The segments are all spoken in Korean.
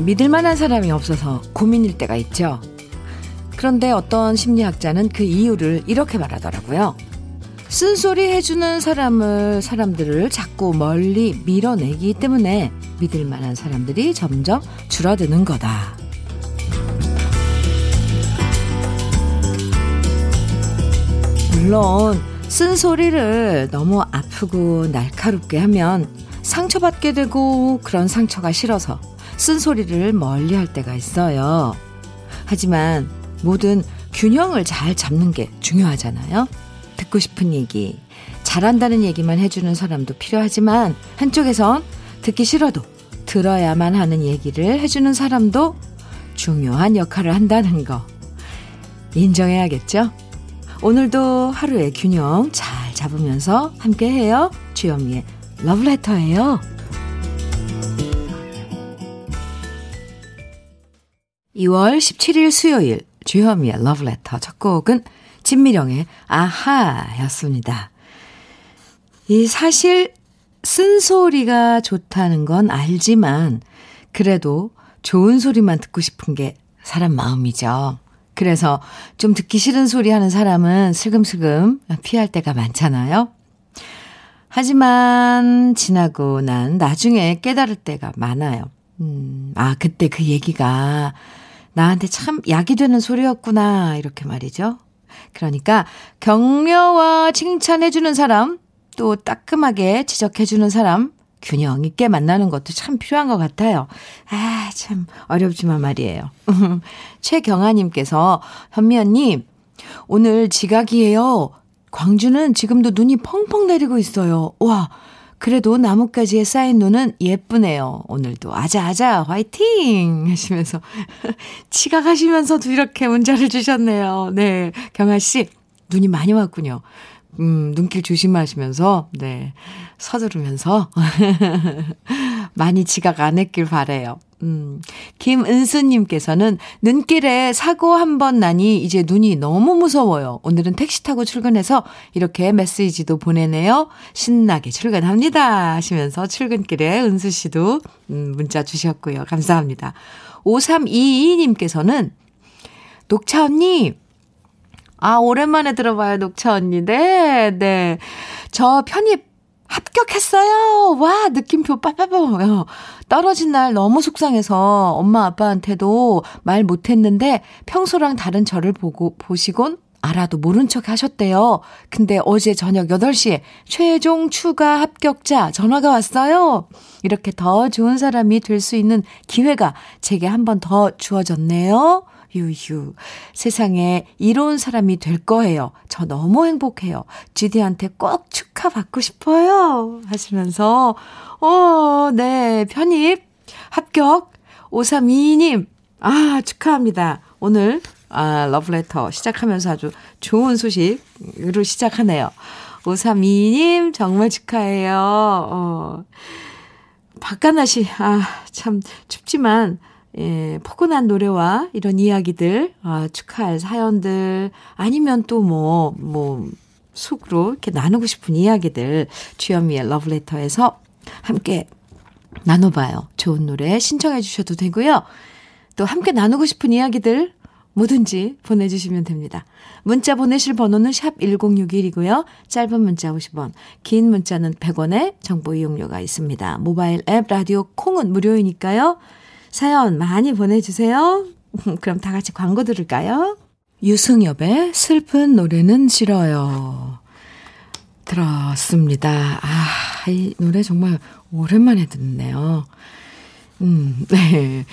믿을 만한 사람이 없어서 고민일 때가 있죠. 그런데 어떤 심리학자는 그 이유를 이렇게 말하더라고요. 쓴소리 해주는 사람을, 사람들을 자꾸 멀리 밀어내기 때문에 믿을 만한 사람들이 점점 줄어드는 거다. 물론, 쓴소리를 너무 아프고 날카롭게 하면 상처받게 되고 그런 상처가 싫어서 쓴소리를 멀리 할 때가 있어요. 하지만 뭐든 균형을 잘 잡는 게 중요하잖아요. 듣고 싶은 얘기, 잘한다는 얘기만 해주는 사람도 필요하지만 한쪽에선 듣기 싫어도 들어야만 하는 얘기를 해주는 사람도 중요한 역할을 한다는 거 인정해야겠죠? 오늘도 하루의 균형 잘 잡으면서 함께 해요. 주현미의 러브레터예요. 2월 17일 수요일 주현미의 러브레터 첫 곡은 진미령의 아하였습니다. 이 사실 쓴소리가 좋다는 건 알지만 그래도 좋은 소리만 듣고 싶은 게 사람 마음이죠. 그래서 좀 듣기 싫은 소리 하는 사람은 슬금슬금 피할 때가 많잖아요. 하지만 지나고 난 나중에 깨달을 때가 많아요. 음, 아, 그때 그 얘기가 나한테 참 약이 되는 소리였구나. 이렇게 말이죠. 그러니까 격려와 칭찬해주는 사람, 또 따끔하게 지적해주는 사람, 균형 있게 만나는 것도 참 필요한 것 같아요. 아, 참 어렵지만 말이에요. 최경아님께서 현미 언님, 오늘 지각이에요. 광주는 지금도 눈이 펑펑 내리고 있어요. 와, 그래도 나뭇가지에 쌓인 눈은 예쁘네요. 오늘도 아자아자 화이팅 하시면서 지각하시면서도 이렇게 문자를 주셨네요. 네, 경아 씨 눈이 많이 왔군요. 음, 눈길 조심하시면서 네. 서두르면서 많이 지각 안 했길 바래요. 음, 김은수님께서는 눈길에 사고 한 번 나니 이제 눈이 너무 무서워요. 오늘은 택시 타고 출근해서 이렇게 메시지도 보내네요. 신나게 출근합니다. 하시면서 출근길에 은수 씨도 음, 문자 주셨고요. 감사합니다. 5322님께서는 녹차 언니, 아, 오랜만에 들어봐요, 녹차 언니. 네, 네. 저 편입 합격했어요! 와, 느낌표 빠빠빠. 떨어진 날 너무 속상해서 엄마 아빠한테도 말 못했는데 평소랑 다른 저를 보고, 보시곤 알아도 모른 척 하셨대요. 근데 어제 저녁 8시에 최종 추가 합격자 전화가 왔어요. 이렇게 더 좋은 사람이 될 수 있는 기회가 제게 한 번 더 주어졌네요. 유유. 세상에 이로운 사람이 될 거예요. 저 너무 행복해요. GD한테 꼭 축하받고 싶어요. 하시면서, 어, 네. 편입, 합격, 5322님. 아, 축하합니다. 오늘, 아, 러브레터 시작하면서 아주 좋은 소식으로 시작하네요. 5322님, 정말 축하해요. 어. 바깥날씨, 아, 참 춥지만, 예, 포근한 노래와 이런 이야기들, 아, 축하할 사연들, 아니면 또 뭐, 뭐, 속으로 이렇게 나누고 싶은 이야기들, 주현미의 러브레터에서 함께 나눠봐요. 좋은 노래 신청해 주셔도 되고요. 또 함께 나누고 싶은 이야기들, 뭐든지 보내주시면 됩니다. 문자 보내실 번호는 샵 1061이고요. 짧은 문자 50원, 긴 문자는 100원의 정보 이용료가 있습니다. 모바일 앱 라디오 콩은 무료이니까요. 사연 많이 보내주세요. 그럼 다 같이 광고 들을까요? 유승엽의 슬픈 노래는 싫어요. 들었습니다. 아, 이 노래 정말 오랜만에 듣네요. 음, 네.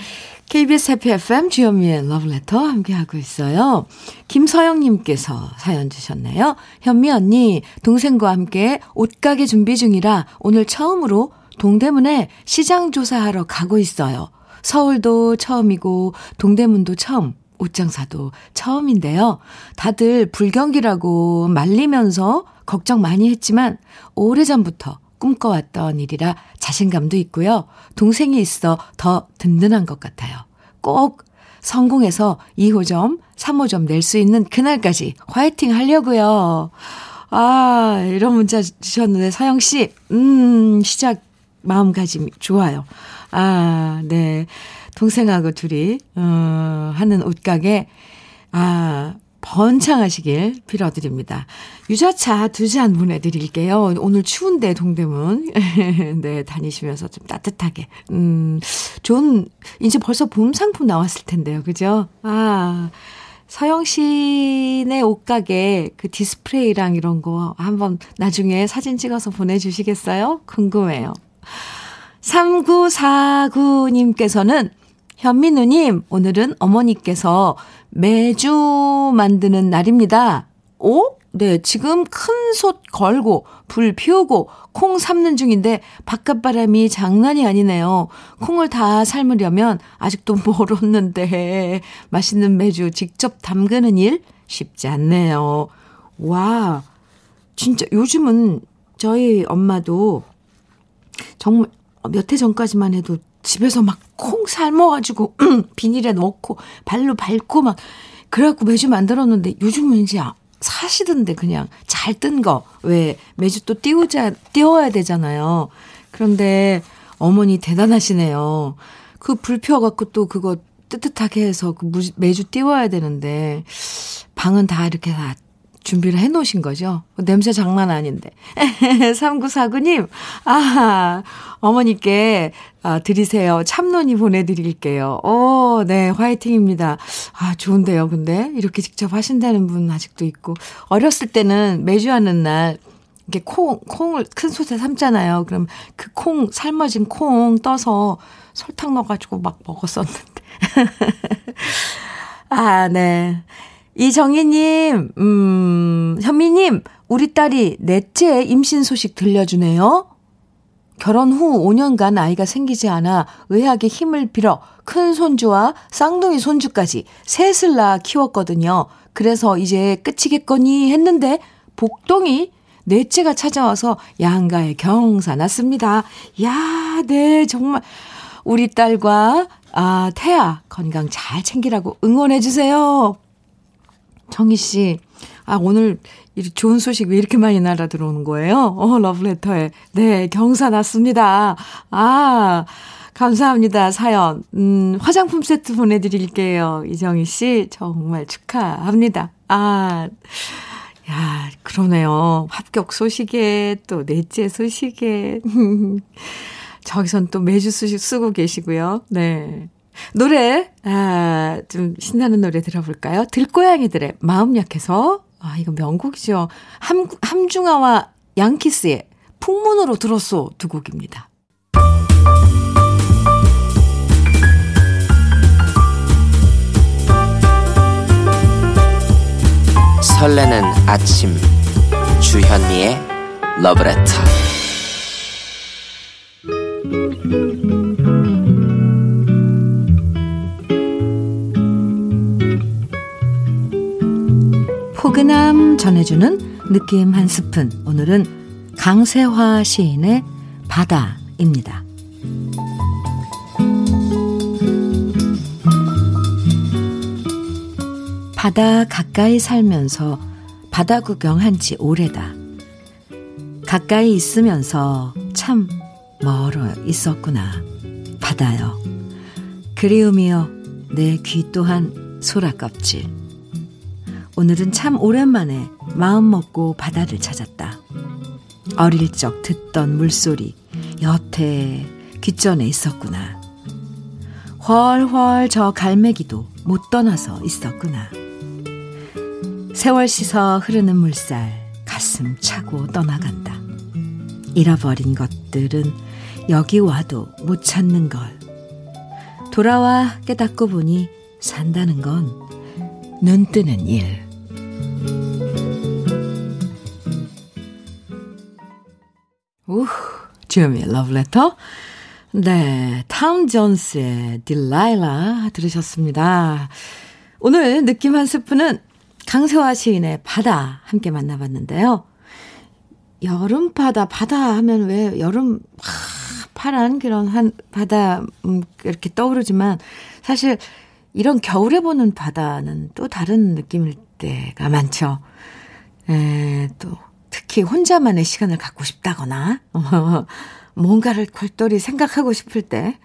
KBS 해피 FM 주현미의 러브레터 함께하고 있어요. 김서영님께서 사연 주셨네요. 현미 언니, 동생과 함께 옷가게 준비 중이라 오늘 처음으로 동대문에 시장 조사하러 가고 있어요. 서울도 처음이고 동대문도 처음, 옷장사도 처음인데요. 다들 불경기라고 말리면서 걱정 많이 했지만 오래전부터 꿈꿔왔던 일이라 자신감도 있고요. 동생이 있어 더 든든한 것 같아요. 꼭 성공해서 2호점, 3호점 낼 수 있는 그날까지 화이팅 하려고요. 아, 이런 문자 주셨는데, 서영 씨, 음, 시작 마음가짐이 좋아요. 아, 네. 동생하고 둘이, 어, 하는 옷가게, 아, 번창하시길 빌어드립니다. 유자차 두 잔 보내드릴게요. 오늘 추운데 동대문. 네, 다니시면서 좀 따뜻하게. 음, 좋은, 이제 벌써 봄 상품 나왔을 텐데요. 그죠? 아, 서영 씨네 옷가게 그 디스플레이랑 이런 거 한번 나중에 사진 찍어서 보내주시겠어요? 궁금해요. 3949님께서는 현민우님, 오늘은 어머니께서 매주 만드는 날입니다. 오? 네, 지금 큰 솥 걸고 불 피우고 콩 삶는 중인데 바깥 바람이 장난이 아니네요. 콩을 다 삶으려면 아직도 멀었는데 맛있는 매주 직접 담그는 일 쉽지 않네요. 와, 진짜 요즘은 저희 엄마도 정말 몇 해 전까지만 해도 집에서 막 콩 삶아가지고 비닐에 넣고 발로 밟고 막 그래갖고 매주 만들었는데 요즘은 이제 사시던데 그냥 잘 뜬 거. 왜 매주 또 띄우자, 띄워야 되잖아요. 그런데 어머니 대단하시네요. 그 불 펴갖고 또 그거 뜨뜻하게 해서 그 매주 띄워야 되는데 방은 다 이렇게 다 준비를 해 놓으신 거죠? 냄새 장난 아닌데. 3949님, 아, 어머니께 아, 드리세요. 참론이 보내드릴게요. 오, 네, 화이팅입니다. 아, 좋은데요, 근데? 이렇게 직접 하신다는 분 아직도 있고. 어렸을 때는 매주 하는 날, 이렇게 콩, 콩을 큰 솥에 삶잖아요. 그럼 그 콩, 삶아진 콩 떠서 설탕 넣어가지고 막 먹었었는데. 아, 네. 이정희님, 음, 현미님, 우리 딸이 넷째 임신 소식 들려주네요. 결혼 후 5년간 아이가 생기지 않아 의학의 힘을 빌어 큰 손주와 쌍둥이 손주까지 셋을 낳아 키웠거든요. 그래서 이제 끝이겠거니 했는데 복동이 넷째가 찾아와서 양가의 경사 났습니다. 야, 네, 정말 우리 딸과 아, 태아 건강 잘 챙기라고 응원해 주세요. 정희 씨, 아, 오늘 이 좋은 소식 왜 이렇게 많이 날아 들어오는 거예요? 어, 러브레터에. 네, 경사 났습니다. 아, 감사합니다. 사연. 음, 화장품 세트 보내드릴게요. 이정희 씨, 정말 축하합니다. 아, 야, 그러네요. 합격 소식에, 또 넷째 소식에. 저기선 또 매주 쓰, 쓰고 계시고요. 네. 노래, 아, 좀 신나는 노래 들어볼까요? 들고양이들의 마음 약해서. 아, 이거 명곡이죠. 함, 함중아와 양키스의 풍문으로 들었소 두 곡입니다. 설레는 아침 주현미의 러브레터 포근함 전해주는 느낌 한 스푼. 오늘은 강세화 시인의 바다입니다. 바다 가까이 살면서 바다 구경한 지 오래다. 가까이 있으면서 참 멀어 있었구나. 바다여. 그리움이여 내 귀 또한 소라 껍질. 오늘은 참 오랜만에 마음 먹고 바다를 찾았다. 어릴 적 듣던 물소리 여태 귓전에 있었구나. 훨훨 저 갈매기도 못 떠나서 있었구나. 세월 씻어 흐르는 물살 가슴 차고 떠나간다. 잃어버린 것들은 여기 와도 못 찾는 걸. 돌아와 깨닫고 보니 산다는 건 눈 뜨는 일. 우후, 주현미의 러브레터. 네, 타운 존스의 딜라일라 들으셨습니다. 오늘 느낌 한 스푼은 강세화 시인의 바다 함께 만나봤는데요. 여름 바다, 바다 하면 왜 여름 하, 파란 그런 한 바다 음, 이렇게 떠오르지만 사실 이런 겨울에 보는 바다는 또 다른 느낌일 때가 많죠. 에, 또 특히 혼자만의 시간을 갖고 싶다거나, 뭔가를 골똘히 생각하고 싶을 때,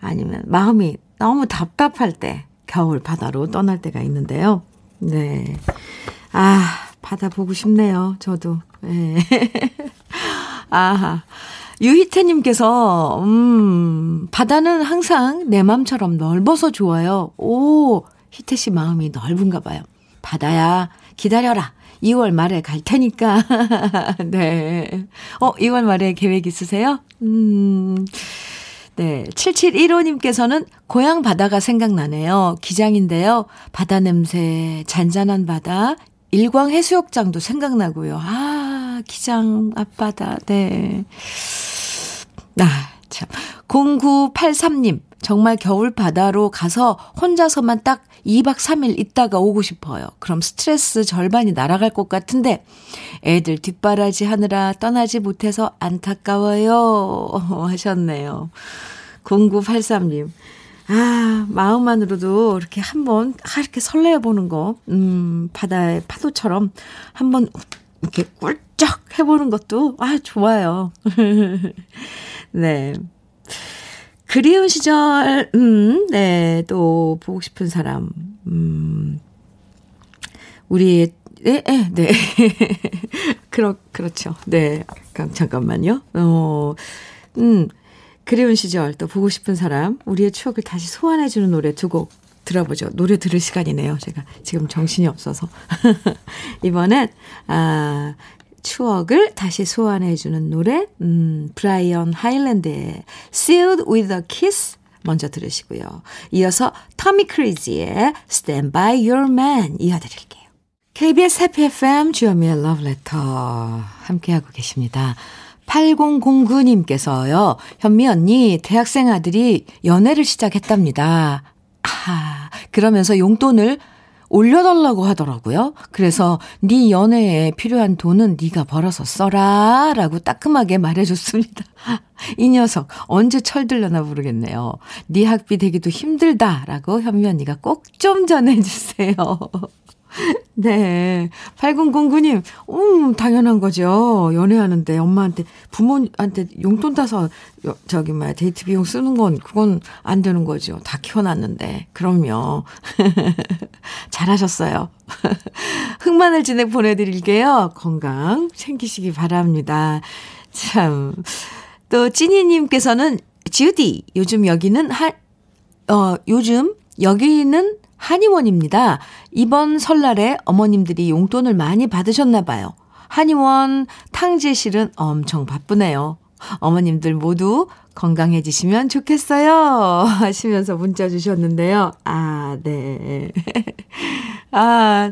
아니면 마음이 너무 답답할 때, 겨울 바다로 떠날 때가 있는데요. 네. 아, 바다 보고 싶네요. 저도. 네. 아하. 유희태님께서, 음, 바다는 항상 내 맘처럼 넓어서 좋아요. 오, 희태 씨 마음이 넓은가 봐요. 바다야, 기다려라. 2월 말에 갈 테니까. 네. 어, 2월 말에 계획 있으세요? 음. 네. 7715님께서는 고향 바다가 생각나네요. 기장인데요. 바다 냄새, 잔잔한 바다, 일광 해수욕장도 생각나고요. 아, 기장 앞바다. 네. 아, 참. 0983님, 정말 겨울 바다로 가서 혼자서만 딱 2박 3일 있다가 오고 싶어요. 그럼 스트레스 절반이 날아갈 것 같은데, 애들 뒷바라지 하느라 떠나지 못해서 안타까워요. 하셨네요. 0983님. 아, 마음만으로도 이렇게 한번, 아, 이렇게 설레어 보는 거, 음, 바다의 파도처럼 한번 이렇게 꿀쩍 해보는 것도, 아, 좋아요. 네. 그리운 시절, 음, 네, 또 보고 싶은 사람, 음, 우리의, 네, 네, 네. 그렇, 그렇죠. 네. 잠깐만요. 어, 음, 그리운 시절 또 보고 싶은 사람, 우리의 추억을 다시 소환해주는 노래 두 곡 들어보죠. 노래 들을 시간이네요. 제가 지금 정신이 없어서. 이번엔, 아, 추억을 다시 소환해주는 노래, 음, 브라이언 하일랜드의 Sealed with a Kiss 먼저 들으시고요. 이어서 터미 크리지의 Stand by Your Man 이어드릴게요. KBS 해피 FM 주현미의 Love Letter 함께하고 계십니다. 8009님께서요, 현미 언니, 대학생 아들이 연애를 시작했답니다. 아, 그러면서 용돈을 올려달라고 하더라고요. 그래서 네 연애에 필요한 돈은 네가 벌어서 써라 라고 따끔하게 말해줬습니다. 이 녀석 언제 철들려나 모르겠네요. 네 학비 되기도 힘들다 라고 현미 언니가 꼭 좀 전해주세요. 네. 8009님, 음, 당연한 거죠. 연애하는데 엄마한테, 부모한테 용돈 따서, 저기, 뭐야, 데이트 비용 쓰는 건, 그건 안 되는 거죠. 다 키워놨는데. 그럼요. 잘하셨어요. 흑마늘 진액 보내드릴게요. 건강 챙기시기 바랍니다. 참. 또, 찐이님께서는, 지우디, 요즘 여기는 한, 어, 요즘 여기는 한의원입니다. 이번 설날에 어머님들이 용돈을 많이 받으셨나 봐요. 한의원 탕제실은 엄청 바쁘네요. 어머님들 모두 건강해지시면 좋겠어요. 하시면서 문자 주셨는데요. 아, 네. 아,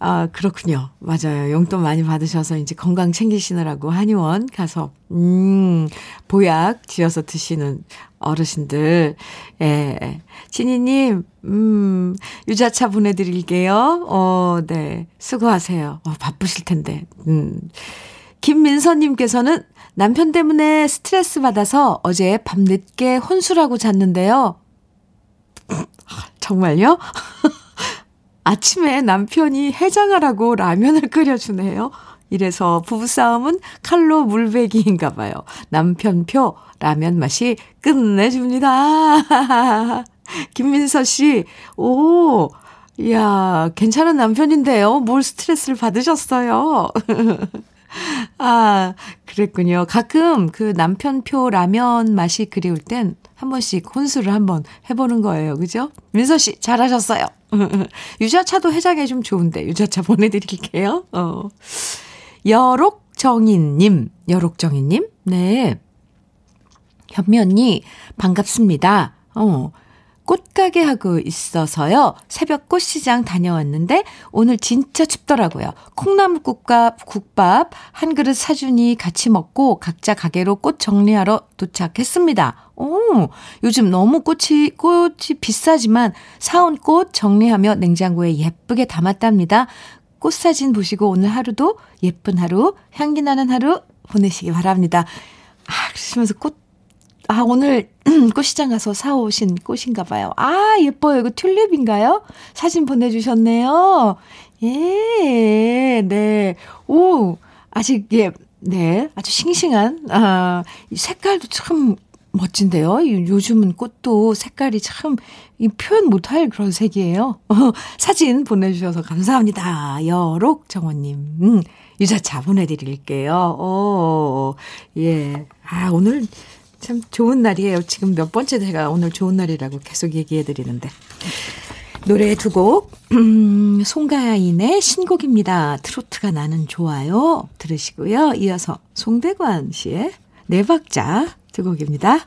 아, 그렇군요. 맞아요. 용돈 많이 받으셔서 이제 건강 챙기시느라고 한의원 가서, 음, 보약 지어서 드시는 어르신들. 예. 진희님, 음, 유자차 보내드릴게요. 어, 네. 수고하세요. 어, 바쁘실 텐데. 음. 김민서님께서는 남편 때문에 스트레스 받아서 어제 밤늦게 혼술하고 잤는데요. 정말요? 아침에 남편이 해장하라고 라면을 끓여주네요. 이래서 부부싸움은 칼로 물베기인가 봐요. 남편 표 라면 맛이 끝내줍니다. 김민서 씨, 오, 이야, 괜찮은 남편인데요. 뭘 스트레스를 받으셨어요? 아, 그랬군요. 가끔 그 남편표 라면 맛이 그리울 땐 한 번씩 혼술을 한번 해보는 거예요. 그죠? 민서 씨, 잘하셨어요. 유자차도 해장에 좀 좋은데, 유자차 보내드릴게요. 어. 여록정인님, 여록정인님, 네. 현미 언니, 반갑습니다. 어, 꽃가게 하고 있어서요. 새벽 꽃시장 다녀왔는데 오늘 진짜 춥더라고요. 콩나물국과 국밥 한 그릇 사주니 같이 먹고 각자 가게로 꽃 정리하러 도착했습니다. 오, 요즘 너무 꽃이, 꽃이 비싸지만 사온 꽃 정리하며 냉장고에 예쁘게 담았답니다. 꽃 사진 보시고 오늘 하루도 예쁜 하루, 향기 나는 하루 보내시기 바랍니다. 아, 그러시면서 꽃 아, 오늘 꽃시장 가서 사오신 꽃인가 봐요. 아, 예뻐요. 이거 튤립인가요? 사진 보내주셨네요. 예, 네. 오, 아직, 예, 네, 아주 싱싱한, 아, 이 색깔도 참 멋진데요. 요즘은 꽃도 색깔이 참, 이 표현 못할 그런 색이에요. 사진 보내주셔서 감사합니다. 여록 정원님. 음, 유자차 보내드릴게요. 오, 예. 아, 오늘 참 좋은 날이에요. 지금 몇 번째 제가 오늘 좋은 날이라고 계속 얘기해 드리는데. 노래 두 곡, 음, 송가인의 신곡입니다. 트로트가 나는 좋아요. 들으시고요. 이어서 송대관 씨의 네 박자 두 곡입니다.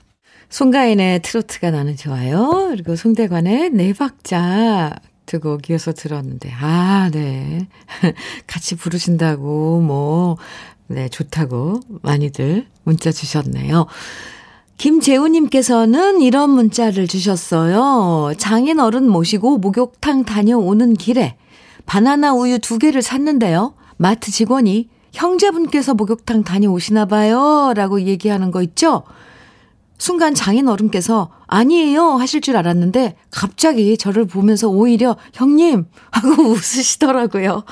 송가인의 트로트가 나는 좋아요. 그리고 송대관의 네 박자 두 곡 이어서 들었는데, 아, 네. 같이 부르신다고, 뭐, 네, 좋다고 많이들 문자 주셨네요. 김재우님께서는 이런 문자를 주셨어요. 장인 어른 모시고 목욕탕 다녀오는 길에 바나나 우유 두 개를 샀는데요. 마트 직원이 형제분께서 목욕탕 다녀오시나 봐요. 라고 얘기하는 거 있죠? 순간 장인 어른께서 아니에요 하실 줄 알았는데 갑자기 저를 보면서 오히려 형님 하고 웃으시더라고요.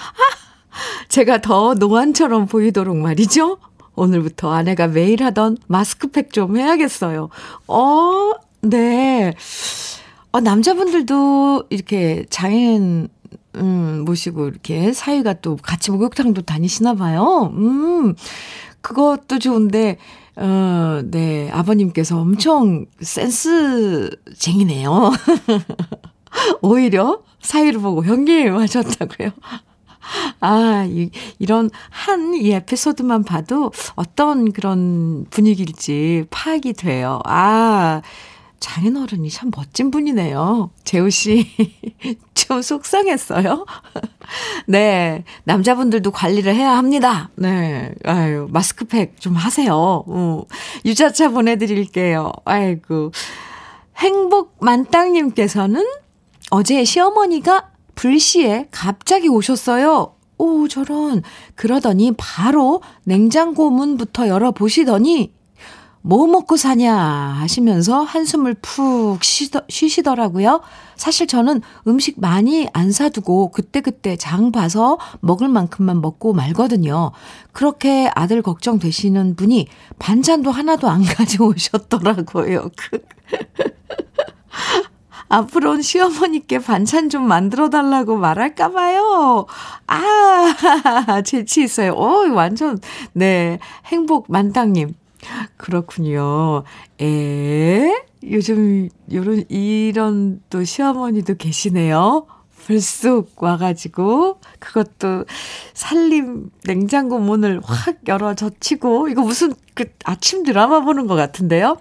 제가 더 노안처럼 보이도록 말이죠. 오늘부터 아내가 매일 하던 마스크팩 좀 해야겠어요. 어, 네. 어, 남자분들도 이렇게 장인, 음, 모시고 이렇게 사이가 또 같이 목욕탕도 다니시나 봐요. 음, 그것도 좋은데, 어, 네. 아버님께서 엄청 센스쟁이네요. 오히려 사이를 보고 형님 하셨다고요. 아, 이, 이런 한 이 에피소드만 봐도 어떤 그런 분위기일지 파악이 돼요. 아, 장인어른이 참 멋진 분이네요. 재우 씨. 좀 속상했어요. 네. 남자분들도 관리를 해야 합니다. 네. 아유, 마스크팩 좀 하세요. 어. 유자차 보내드릴게요. 아이고. 행복 만땅님께서는 어제 시어머니가 불시에 갑자기 오셨어요. 오, 저런. 그러더니 바로 냉장고 문부터 열어보시더니 뭐 먹고 사냐 하시면서 한숨을 푹 쉬더, 쉬시더라고요. 사실 저는 음식 많이 안 사두고 그때그때 장 봐서 먹을 만큼만 먹고 말거든요. 그렇게 아들 걱정되시는 분이 반찬도 하나도 안 가져오셨더라고요. 앞으로는 시어머니께 반찬 좀 만들어 달라고 말할까봐요. 아, 재치 있어요. 오, 완전, 네. 행복 만땅님. 그렇군요. 에? 요즘, 요런, 이런 또 시어머니도 계시네요. 불쑥 와가지고, 그것도 살림 냉장고 문을 확 열어 젖히고, 이거 무슨 그 아침 드라마 보는 것 같은데요?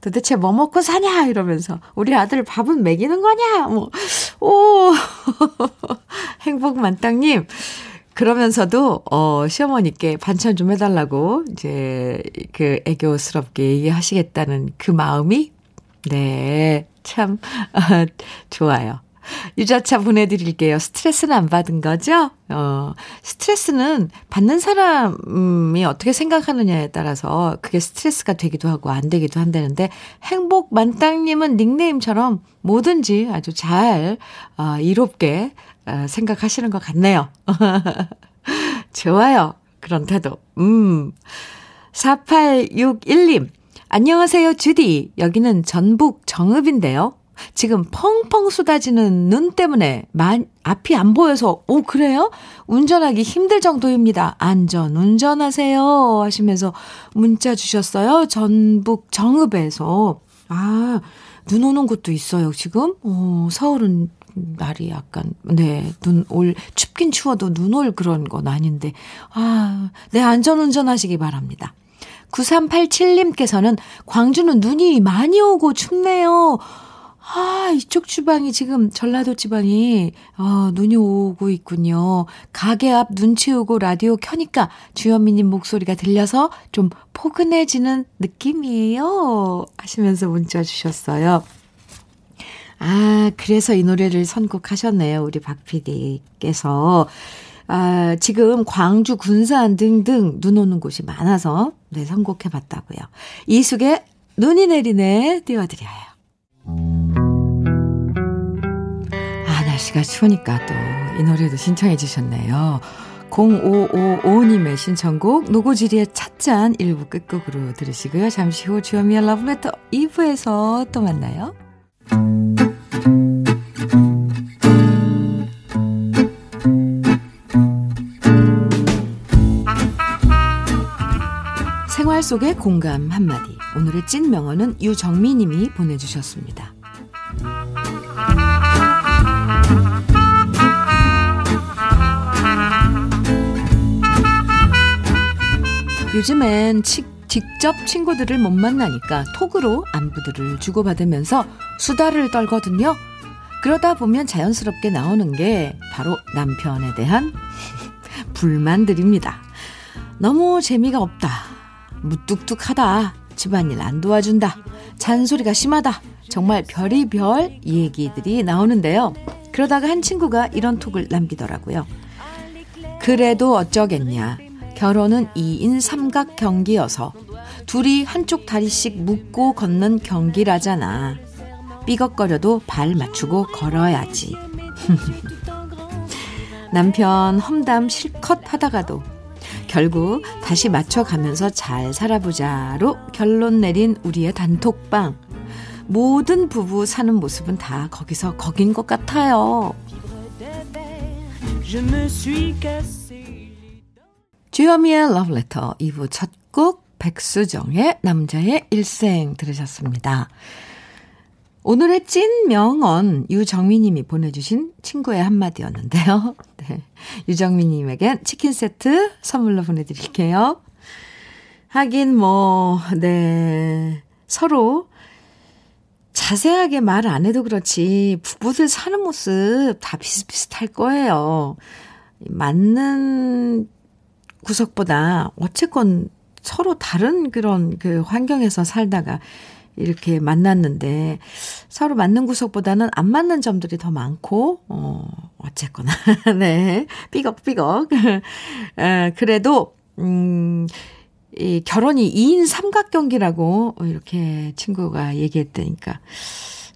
도대체 뭐 먹고 사냐? 이러면서. 우리 아들 밥은 먹이는 거냐? 뭐, 오! 행복 만땅님. 그러면서도, 어, 시어머니께 반찬 좀 해달라고, 이제, 그 애교스럽게 얘기하시겠다는 그 마음이, 네, 참, 아, 좋아요. 유자차 보내드릴게요. 스트레스는 안 받은 거죠? 어, 스트레스는 받는 사람이 어떻게 생각하느냐에 따라서 그게 스트레스가 되기도 하고 안 되기도 한다는데 행복 만땅님은 닉네임처럼 뭐든지 아주 잘, 어, 이롭게 어, 생각하시는 것 같네요. 좋아요. 그런 태도. 음. 4861님. 안녕하세요, 주디. 여기는 전북 정읍인데요. 지금 펑펑 쏟아지는 눈 때문에 만, 앞이 안 보여서, 오, 그래요? 운전하기 힘들 정도입니다. 안전 운전하세요. 하시면서 문자 주셨어요. 전북 정읍에서. 아, 눈 오는 곳도 있어요, 지금? 어, 서울은 날이 약간, 네, 눈 올, 춥긴 추워도 눈 올 그런 건 아닌데, 아, 네, 안전 운전 하시기 바랍니다. 9387님께서는 광주는 눈이 많이 오고 춥네요. 아, 이쪽 주방이 지금 전라도 지방이 어, 눈이 오고 있군요. 가게 앞 눈 치우고 라디오 켜니까 주현미 님 목소리가 들려서 좀 포근해지는 느낌이에요. 하시면서 문자 주셨어요. 아, 그래서 이 노래를 선곡하셨네요. 우리 박 PD께서. 아, 지금 광주, 군산 등등 눈 오는 곳이 많아서 네, 선곡해 봤다고요. 이숙의 눈이 내리네 띄워드려요. 아, 날씨가 추우니까 또 이 노래도 신청해 주셨네요. 0555님의 신청곡 노고지리의 찻잔 1부 끝곡으로 들으시고요. 잠시 후 주현미의 러브레터 2부에서 또 만나요. 생활 속의 공감 한마디. 오늘의 찐 명언은 유정미 님이 보내주셨습니다. 요즘엔 치, 직접 친구들을 못 만나니까 톡으로 안부들을 주고받으면서 수다를 떨거든요. 그러다 보면 자연스럽게 나오는 게 바로 남편에 대한 불만들입니다. 너무 재미가 없다. 무뚝뚝하다. 집안일 안 도와준다. 잔소리가 심하다. 정말 별이별 얘기들이 나오는데요. 그러다가 한 친구가 이런 톡을 남기더라고요. 그래도 어쩌겠냐. 결혼은 2인 삼각 경기여서 둘이 한쪽 다리씩 묶고 걷는 경기라잖아. 삐걱거려도 발 맞추고 걸어야지. 남편 험담 실컷 하다가도 결국 다시 맞춰가면서 잘 살아보자로 결론 내린 우리의 단톡방. 모든 부부 사는 모습은 다 거기서 거긴 것 같아요. 주여미의 러브레터 2부 첫 곡 백수정의 남자의 일생 들으셨습니다. 오늘의 찐 명언 유정미님이 보내주신 친구의 한마디였는데요. 네. 유정미님에겐 치킨 세트 선물로 보내드릴게요. 하긴 뭐, 네. 서로 자세하게 말 안 해도 그렇지 부부들 사는 모습 다 비슷비슷할 거예요. 맞는 구석보다 어쨌건 서로 다른 그런 그 환경에서 살다가 이렇게 만났는데 서로 맞는 구석보다는 안 맞는 점들이 더 많고 어 어쨌거나 네 삐걱삐걱 에, 그래도 음. 이 결혼이 2인 삼각경기라고 이렇게 친구가 얘기했다니까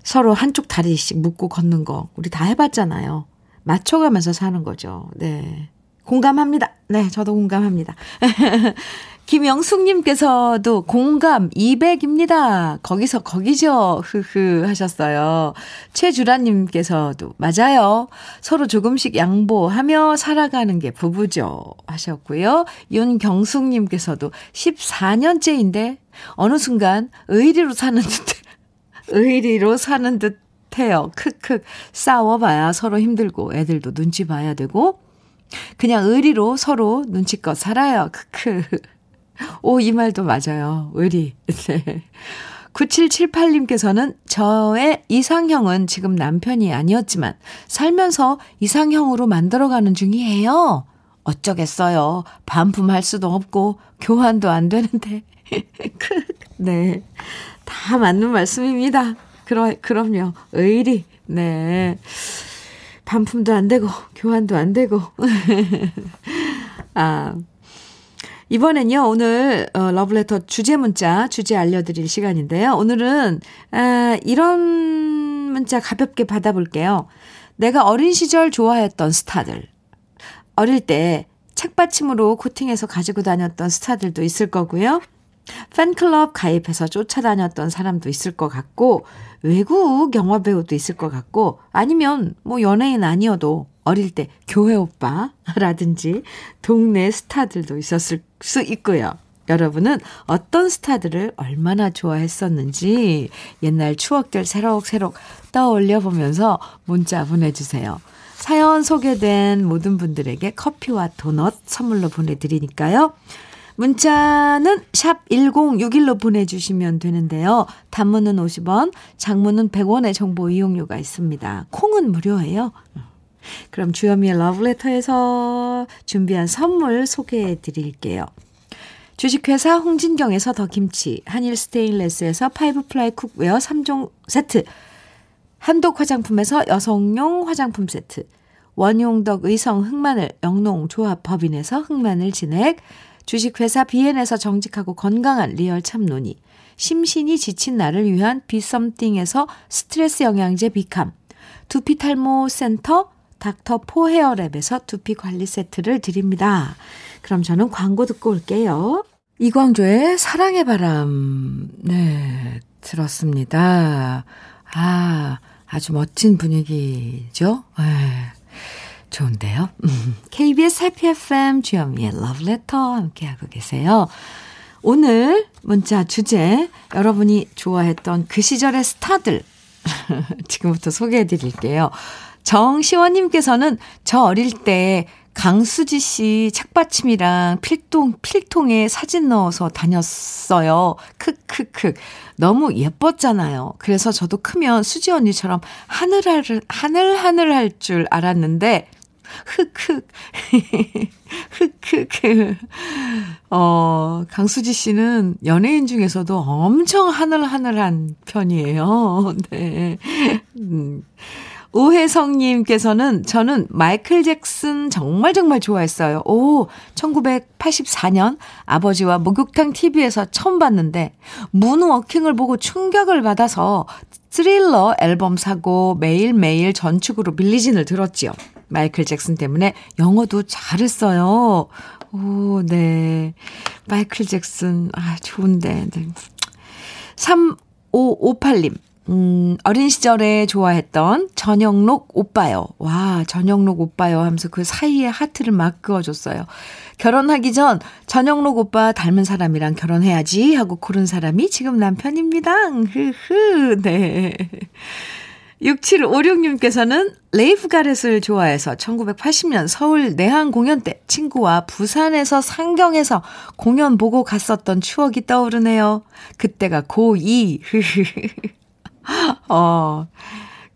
서로 한쪽 다리씩 묶고 걷는 거 우리 다 해봤잖아요. 맞춰가면서 사는 거죠. 네. 공감합니다. 네, 저도 공감합니다. 김영숙님께서도 공감 200입니다. 거기서 거기죠. 흐흐 하셨어요. 최주라님께서도 맞아요. 서로 조금씩 양보하며 살아가는 게 부부죠. 하셨고요. 윤경숙님께서도 14년째인데 어느 순간 의리로 사는 듯, 의리로 사는 듯 해요. 크크. 싸워봐야 서로 힘들고 애들도 눈치 봐야 되고 그냥 의리로 서로 눈치껏 살아요. 크크. 오, 이 말도 맞아요. 의리. 네. 9778님께서는 저의 이상형은 지금 남편이 아니었지만 살면서 이상형으로 만들어가는 중이에요. 어쩌겠어요. 반품할 수도 없고 교환도 안 되는데. 네. 다 맞는 말씀입니다. 그러, 그럼요. 의리. 네. 반품도 안 되고, 교환도 안 되고. 아. 이번엔요, 오늘, 어, 러브레터 주제 문자, 주제 알려드릴 시간인데요. 오늘은, 아, 이런 문자 가볍게 받아볼게요. 내가 어린 시절 좋아했던 스타들. 어릴 때 책받침으로 코팅해서 가지고 다녔던 스타들도 있을 거고요. 팬클럽 가입해서 쫓아다녔던 사람도 있을 것 같고, 외국 영화 배우도 있을 것 같고, 아니면 뭐 연예인 아니어도 어릴 때 교회 오빠라든지 동네 스타들도 있었을 수 있고요. 여러분은 어떤 스타들을 얼마나 좋아했었는지 옛날 추억들 새록새록 떠올려 보면서 문자 보내주세요. 사연 소개된 모든 분들에게 커피와 도넛 선물로 보내드리니까요. 문자는 샵 1061로 보내주시면 되는데요. 단문은 50원, 장문은 100원의 정보 이용료가 있습니다. 콩은 무료예요. 그럼 주현미의 러브레터에서 준비한 선물 소개해 드릴게요. 주식회사 홍진경에서 더김치, 한일 스테인레스에서 five ply cookware 3종 세트, 한독 화장품에서 여성용 화장품 세트, 원용덕 의성 흑마늘 영농 조합 법인에서 흑마늘 진액, 주식회사 비엔에서 정직하고 건강한 리얼 참논이, 심신이 지친 나를 위한 비썸띵에서 스트레스 영양제 비캄, 두피 탈모 센터 닥터 포 헤어랩에서 두피 관리 세트를 드립니다. 그럼 저는 광고 듣고 올게요. 이광조의 사랑의 바람, 네, 들었습니다. 아, 아주 멋진 분위기죠? 네, 좋은데요? KBS 해피 FM 주현미의 러브레터 함께하고 계세요. 오늘 문자 주제, 여러분이 좋아했던 그 시절의 스타들, 지금부터 소개해 드릴게요. 정시원님께서는 저 어릴 때 강수지 씨 책받침이랑 필통, 필통에 사진 넣어서 다녔어요. 크크크. 너무 예뻤잖아요. 그래서 저도 크면 수지 언니처럼 하늘하늘, 하늘하늘 할 줄 알았는데, 흑흑. 흑흑. 어, 강수지 씨는 연예인 중에서도 엄청 하늘하늘한 편이에요. 네. 음. 오혜성님께서는 저는 마이클 잭슨 정말 정말 좋아했어요. 오, 1984년 아버지와 목욕탕 TV에서 처음 봤는데 문워킹을 보고 충격을 받아서 스릴러 앨범 사고 매일매일 전축으로 빌리진을 들었지요. 마이클 잭슨 때문에 영어도 잘했어요. 오, 네. 마이클 잭슨, 아, 좋은데. 네. 3558님. 음, 어린 시절에 좋아했던 전영록 오빠요. 와, 전영록 오빠요 하면서 그 사이에 하트를 막 그어줬어요. 결혼하기 전 전영록 오빠 닮은 사람이랑 결혼해야지 하고 고른 사람이 지금 남편입니다. 흐흐, 네. 6756님께서는 레이프 가렛을 좋아해서 1980년 서울 내한 공연 때 친구와 부산에서 상경해서 공연 보고 갔었던 추억이 떠오르네요. 그때가 고2. 어,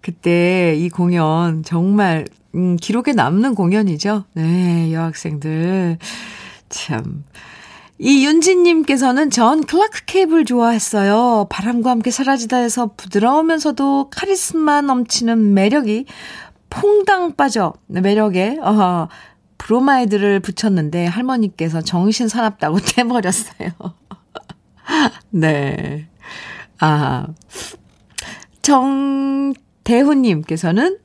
그때 이 공연 정말, 음, 기록에 남는 공연이죠. 네, 여학생들. 참. 이 윤진님께서는 전 클라크 게이블 좋아했어요. 바람과 함께 사라지다에서 부드러우면서도 카리스마 넘치는 매력이 퐁당 빠져 매력에 어, 브로마이드를 붙였는데 할머니께서 정신 사납다고 떼버렸어요. 네. 아, 정대훈님께서는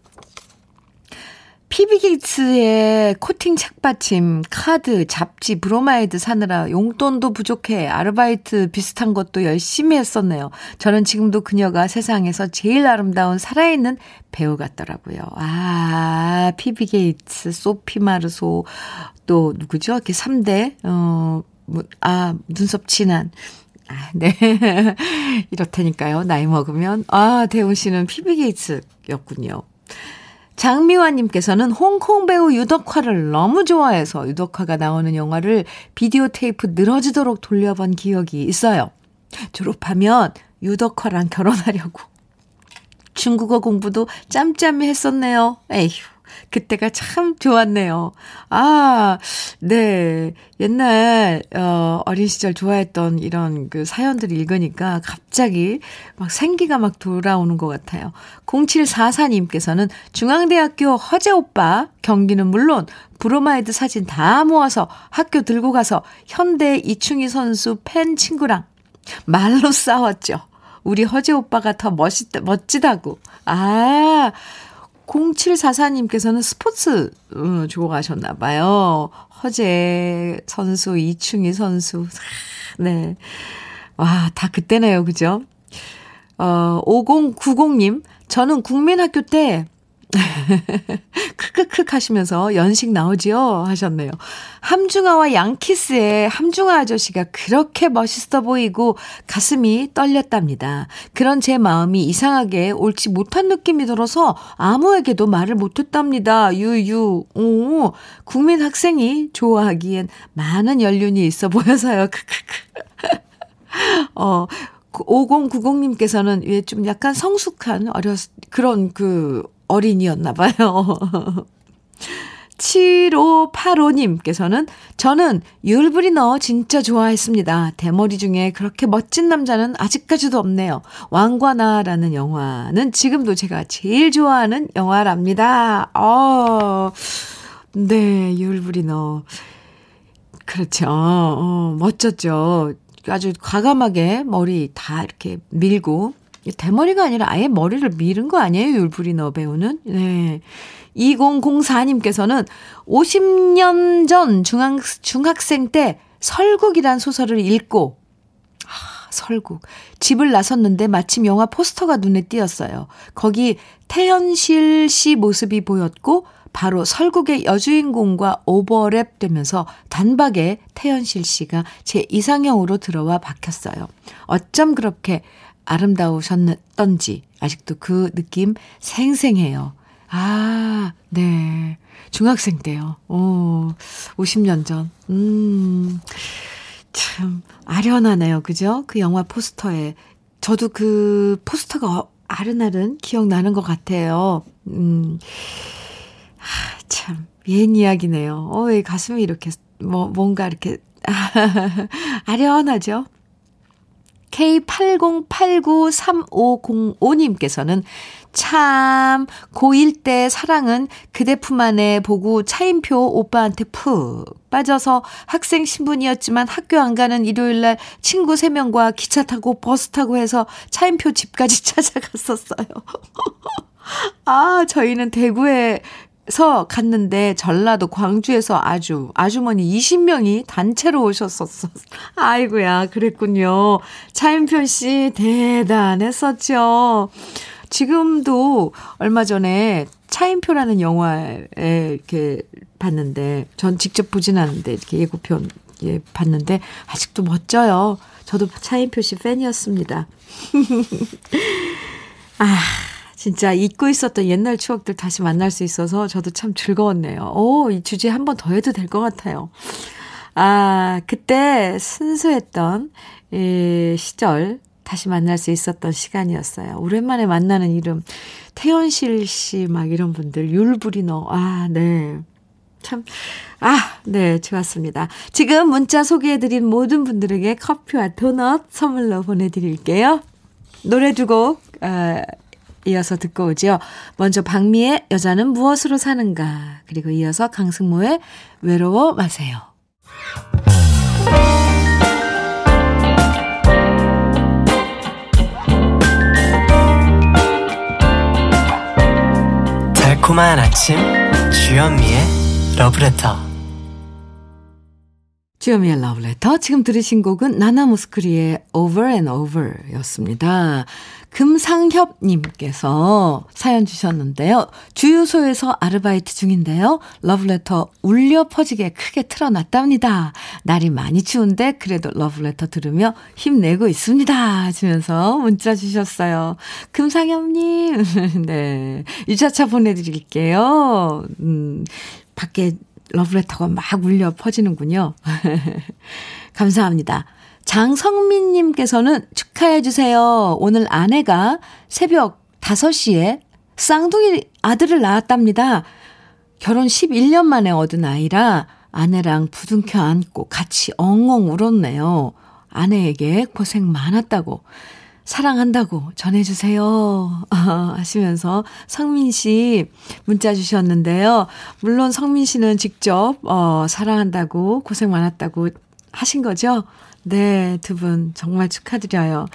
피비 케이츠의 코팅 책받침, 카드, 잡지, 브로마이드 사느라 용돈도 부족해 아르바이트 비슷한 것도 열심히 했었네요. 저는 지금도 그녀가 세상에서 제일 아름다운 살아있는 배우 같더라고요. 아, 피비 케이츠, 소피 마르소, 또 누구죠? 이렇게 3대, 어, 뭐, 아, 눈썹 진한. 아, 네. 이렇다니까요. 나이 먹으면. 아, 대훈 씨는 피비 케이츠였군요. 장미화님께서는 홍콩 배우 유덕화를 너무 좋아해서 유덕화가 나오는 영화를 비디오 테이프 늘어지도록 돌려본 기억이 있어요. 졸업하면 유덕화랑 결혼하려고. 중국어 공부도 짬짬이 했었네요. 에휴. 그때가 참 좋았네요. 아, 네. 옛날, 어, 어린 시절 좋아했던 이런 그 사연들을 읽으니까 갑자기 막 생기가 막 돌아오는 것 같아요. 0744님께서는 중앙대학교 허재 오빠 경기는 물론 브로마이드 사진 다 모아서 학교 들고 가서 현대 이충희 선수 팬 친구랑 말로 싸웠죠. 우리 허재 오빠가 더 멋있다, 멋지다고. 아, 0744님께서는 스포츠 음, 좋아하셨나 봐요. 허재 선수, 이충희 선수. 네. 와, 다 그때네요. 그죠? 어, 5090님, 저는 국민학교 때 크크크 하시면서 연식 나오지요? 하셨네요. 함중아와 양키스의 함중아 아저씨가 그렇게 멋있어 보이고 가슴이 떨렸답니다. 그런 제 마음이 이상하게 옳지 못한 느낌이 들어서 아무에게도 말을 못했답니다. 유유. 오, 국민 학생이 좋아하기엔 많은 연륜이 있어 보여서요. 크크크. 어, 5090님께서는 왜 좀 약간 성숙한 어렸, 그런 그 어린이였나 봐요. 7585님께서는 저는 율브리너 진짜 좋아했습니다. 대머리 중에 그렇게 멋진 남자는 아직까지도 없네요. 왕과나라는 영화는 지금도 제가 제일 좋아하는 영화랍니다. 어, 네, 율브리너. 그렇죠. 어, 멋졌죠. 아주 과감하게 머리 다 이렇게 밀고 대머리가 아니라 아예 머리를 밀은 거 아니에요? 율브리너 배우는? 네. 2004님께서는 50년 전 중학, 중학생 때 설국이란 소설을 읽고, 아, 설국. 집을 나섰는데 마침 영화 포스터가 눈에 띄었어요. 거기 태현실 씨 모습이 보였고, 바로 설국의 여주인공과 오버랩 되면서 단박에 태연실 씨가 제 이상형으로 들어와 박혔어요. 어쩜 그렇게 아름다우셨던지 아직도 그 느낌 생생해요. 아, 네. 중학생 때요. 오, 50년 전. 음, 참, 아련하네요. 그죠? 그 영화 포스터에. 저도 그 포스터가 아른아른 기억나는 것 같아요. 음, 아, 참, 옛 이야기네요. 어, 왜 가슴이 이렇게, 뭐, 뭔가 이렇게, 아련하죠? K80893505님께서는 참, 고1 때 사랑은 그대 품 안에 보고 차인표 오빠한테 푹 빠져서 학생 신분이었지만 학교 안 가는 일요일 날 친구 3명과 기차 타고 버스 타고 해서 차인표 집까지 찾아갔었어요. 아, 저희는 대구에 서 갔는데 전라도 광주에서 아주 아주머니 20명이 단체로 오셨었어. 아이고야, 그랬군요. 차인표 씨 대단했었죠. 지금도 얼마 전에 차인표라는 영화에 이렇게 봤는데 전 직접 보진 않는데 이렇게 예고편 예 봤는데 아직도 멋져요. 저도 차인표 씨 팬이었습니다. 아, 진짜 잊고 있었던 옛날 추억들 다시 만날 수 있어서 저도 참 즐거웠네요. 오, 이 주제 한 번 더 해도 될 것 같아요. 아, 그때 순수했던 이 시절 다시 만날 수 있었던 시간이었어요. 오랜만에 만나는 이름 태연실 씨 막 이런 분들 율브리너 아, 네. 참, 아, 네, 좋았습니다. 지금 문자 소개해드린 모든 분들에게 커피와 도넛 선물로 보내드릴게요. 노래 두곡 어, 이어서 듣고 오죠. 먼저 박미의 여자는 무엇으로 사는가 그리고 이어서 강승모의 외로워 마세요. 달콤한 아침 주현미의 러브레터 주현미의 러브레터 지금 들으신 곡은 나나 모스크리의 Over and Over 였습니다. 금상협님께서 사연 주셨는데요. 주유소에서 아르바이트 중인데요. 러브레터 울려 퍼지게 크게 틀어놨답니다. 날이 많이 추운데 그래도 러브레터 들으며 힘내고 있습니다. 하시면서 문자 주셨어요. 금상협님, 네. 유자차 보내드릴게요. 음, 밖에 러브레터가 막 울려 퍼지는군요. 감사합니다. 장성민님께서는 축하해주세요. 오늘 아내가 새벽 5시에 쌍둥이 아들을 낳았답니다. 결혼 11년 만에 얻은 아이라 아내랑 부둥켜 안고 같이 엉엉 울었네요. 아내에게 고생 많았다고, 사랑한다고 전해주세요. 하시면서 성민 씨 문자 주셨는데요. 물론 성민 씨는 직접, 어, 사랑한다고, 고생 많았다고 하신 거죠? 네, 두 분 정말 축하드려요.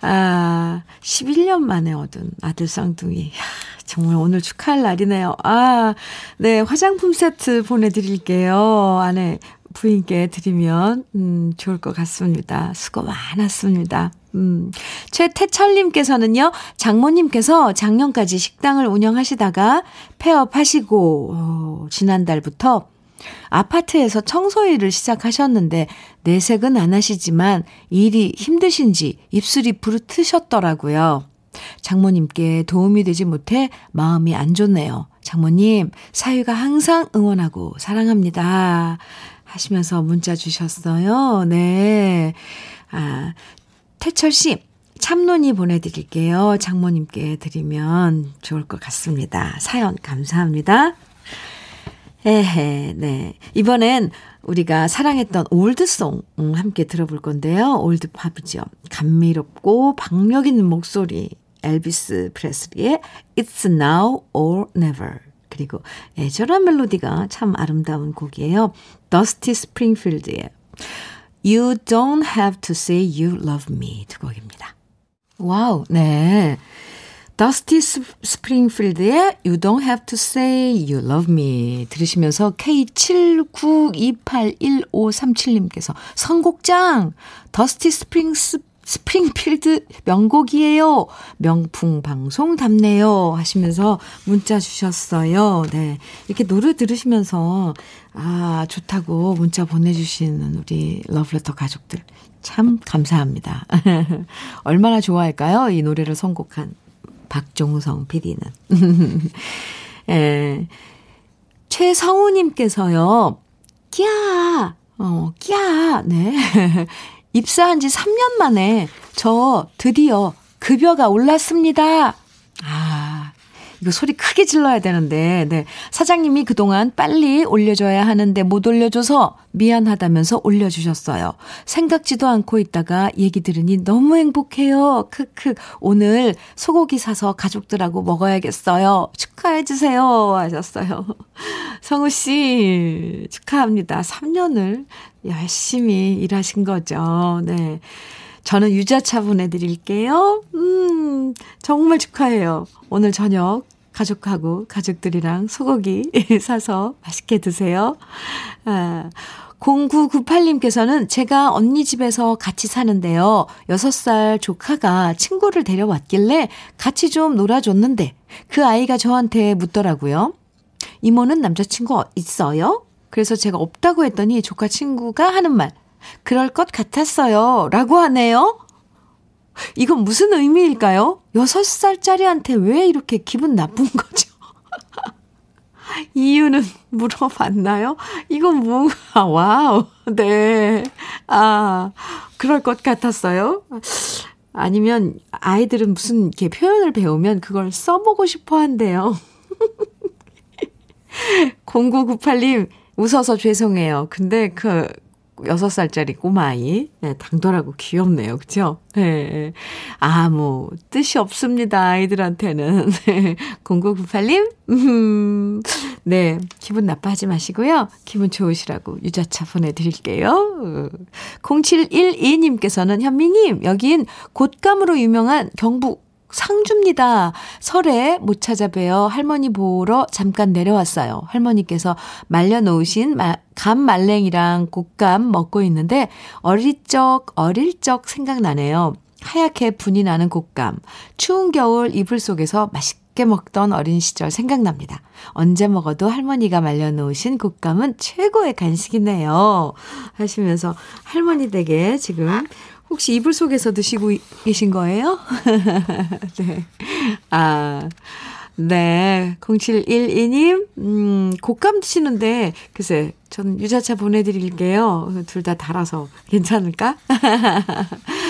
아, 11년 만에 얻은 아들 쌍둥이. 정말 오늘 축하할 날이네요. 아, 네, 화장품 세트 보내드릴게요. 안에 부인께 드리면, 음, 좋을 것 같습니다. 수고 많았습니다. 음, 최태철님께서는요, 장모님께서 작년까지 식당을 운영하시다가 폐업하시고, 어, 지난달부터 아파트에서 청소 일을 시작하셨는데 내색은 안 하시지만 일이 힘드신지 입술이 부르트셨더라고요. 장모님께 도움이 되지 못해 마음이 안 좋네요. 장모님, 사위가 항상 응원하고 사랑합니다. 하시면서 문자 주셨어요. 네. 아, 태철 씨, 참론이 보내드릴게요. 장모님께 드리면 좋을 것 같습니다. 사연 감사합니다. 에헤, 네. 이번엔 우리가 사랑했던 old song 음, 함께 들어볼 건데요. old pop이죠. 감미롭고 박력 있는 목소리. 엘비스 프레슬리의 It's Now or Never. 그리고 애절한 멜로디가 참 아름다운 곡이에요. 더스티 스프링필드의 You Don't Have to Say You Love Me 두 곡입니다. 와우, 네. 더스티 스프링필드의 You Don't Have to Say You Love Me 들으시면서 K79281537님께서 선곡 짱 더스티 스프링 스프링필드 명곡이에요. 명품 방송답네요. 하시면서 문자 주셨어요. 네. 이렇게 노래 들으시면서 아, 좋다고 문자 보내주시는 우리 러브레터 가족들 참 감사합니다. 얼마나 좋아할까요? 이 노래를 선곡한 박종성 PD는. 예. 최성우님께서요, 끼야, 어, 끼야, 네. 입사한 지 3년 만에 저 드디어 급여가 올랐습니다. 아, 이거 소리 크게 질러야 되는데, 네. 사장님이 그동안 빨리 올려줘야 하는데 못 올려줘서 미안하다면서 올려주셨어요. 생각지도 않고 있다가 얘기 들으니 너무 행복해요. 크크. 오늘 소고기 사서 가족들하고 먹어야겠어요. 축하해주세요. 하셨어요. 성우씨, 축하합니다. 3년을 열심히 일하신 거죠. 네. 저는 유자차 보내드릴게요. 음, 정말 축하해요. 오늘 저녁 가족하고 가족들이랑 소고기 사서 맛있게 드세요. 아, 0998님께서는 제가 언니 집에서 같이 사는데요. 6살 조카가 친구를 데려왔길래 같이 좀 놀아줬는데 그 아이가 저한테 묻더라고요. 이모는 남자친구 있어요? 그래서 제가 없다고 했더니 조카 친구가 하는 말. 그럴 것 같았어요. 라고 하네요. 이건 무슨 의미일까요? 6살짜리한테 왜 이렇게 기분 나쁜 거죠? 이유는 물어봤나요? 이건 뭐, 아, 와우. 네. 아, 그럴 것 같았어요. 아니면 아이들은 무슨 이렇게 표현을 배우면 그걸 써보고 싶어 한대요. 0998님, 웃어서 죄송해요. 근데 그, 6살짜리 꼬마아이. 네, 당돌하고 귀엽네요. 그죠? 네. 아, 뭐, 뜻이 없습니다. 아이들한테는. 네. 0998님, 음, 네. 기분 나빠하지 마시고요. 기분 좋으시라고 유자차 보내드릴게요. 0712님께서는 현미님, 여긴 곶감으로 유명한 경북 상주입니다. 설에 못 찾아뵈어 할머니 보러 잠깐 내려왔어요. 할머니께서 말려놓으신 감 말랭이랑 곶감 먹고 있는데 어릴 적 어릴 적 생각나네요. 하얗게 분이 나는 곶감. 추운 겨울 이불 속에서 맛있게 먹던 어린 시절 생각납니다. 언제 먹어도 할머니가 말려놓으신 곶감은 최고의 간식이네요. 하시면서 할머니 댁에 지금 혹시 이불 속에서 드시고 계신 거예요? 네. 아, 네. 0712님, 음, 곶감 드시는데, 글쎄, 전 유자차 보내드릴게요. 둘 다 달아서 괜찮을까?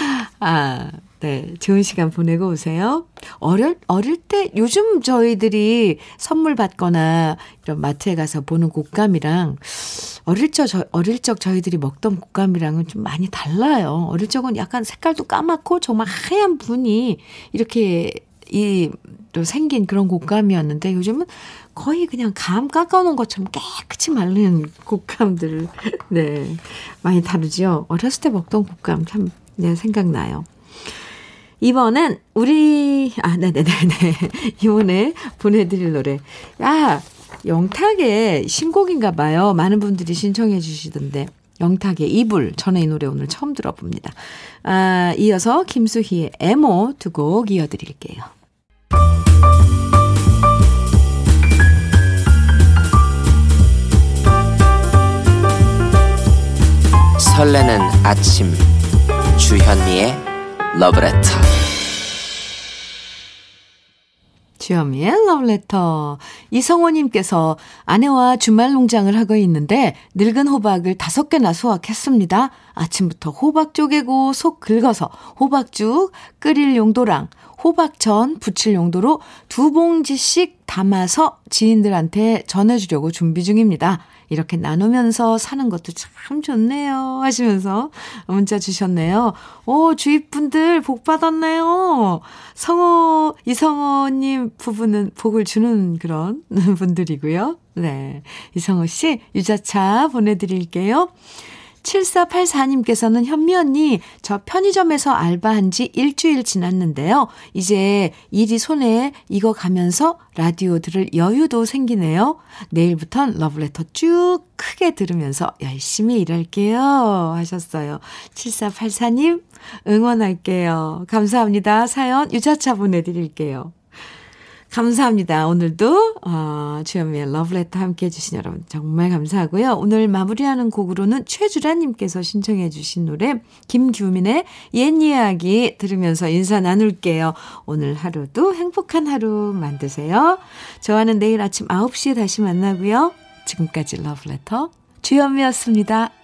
아, 네. 좋은 시간 보내고 오세요. 어릴, 어릴 때, 요즘 저희들이 선물 받거나 이런 마트에 가서 보는 곶감이랑 어릴 적, 저, 어릴 적 저희들이 먹던 곶감이랑은 좀 많이 달라요. 어릴 적은 약간 색깔도 까맣고 정말 하얀 분이 이렇게 이, 또 생긴 그런 곶감이었는데 요즘은 거의 그냥 감 깎아놓은 것처럼 깨끗이 마른 곶감들, 네. 많이 다르죠. 어렸을 때 먹던 곶감 참, 네, 생각나요. 이번엔 우리 아 네네네네 이번에 보내드릴 노래 야 영탁의 신곡인가 봐요. 많은 분들이 신청해 주시던데 영탁의 이불 저는 이 노래 오늘 처음 들어봅니다. 아 이어서 김수희의 에모 두 곡 이어드릴게요. 설레는 아침 주현미의 러브레터 주현미의 러브레터 이성호님께서 아내와 주말 농장을 하고 있는데 늙은 호박을 다섯 개나 수확했습니다. 아침부터 호박 쪼개고 속 긁어서 호박죽 끓일 용도랑 호박전 부칠 용도로 두 봉지씩 담아서 지인들한테 전해주려고 준비 중입니다. 이렇게 나누면서 사는 것도 참 좋네요. 하시면서 문자 주셨네요. 오, 주위 분들 복 받았네요. 성호, 이성호님 부부는 복을 주는 그런 분들이고요. 네. 이성호 씨, 유자차 보내드릴게요. 7484님께서는 현미 언니, 저 편의점에서 알바한 지 일주일 지났는데요. 이제 일이 손에 익어가면서 라디오 들을 여유도 생기네요. 내일부턴 러브레터 쭉 크게 들으면서 열심히 일할게요. 하셨어요. 7484님, 응원할게요. 감사합니다. 사연 유자차 보내드릴게요. 감사합니다. 오늘도 어, 주현미의 러브레터 함께 해주신 여러분 정말 감사하고요. 오늘 마무리하는 곡으로는 최주라님께서 신청해 주신 노래 김규민의 옛 이야기 들으면서 인사 나눌게요. 오늘 하루도 행복한 하루 만드세요. 저와는 내일 아침 9시에 다시 만나고요. 지금까지 러브레터 주현미였습니다.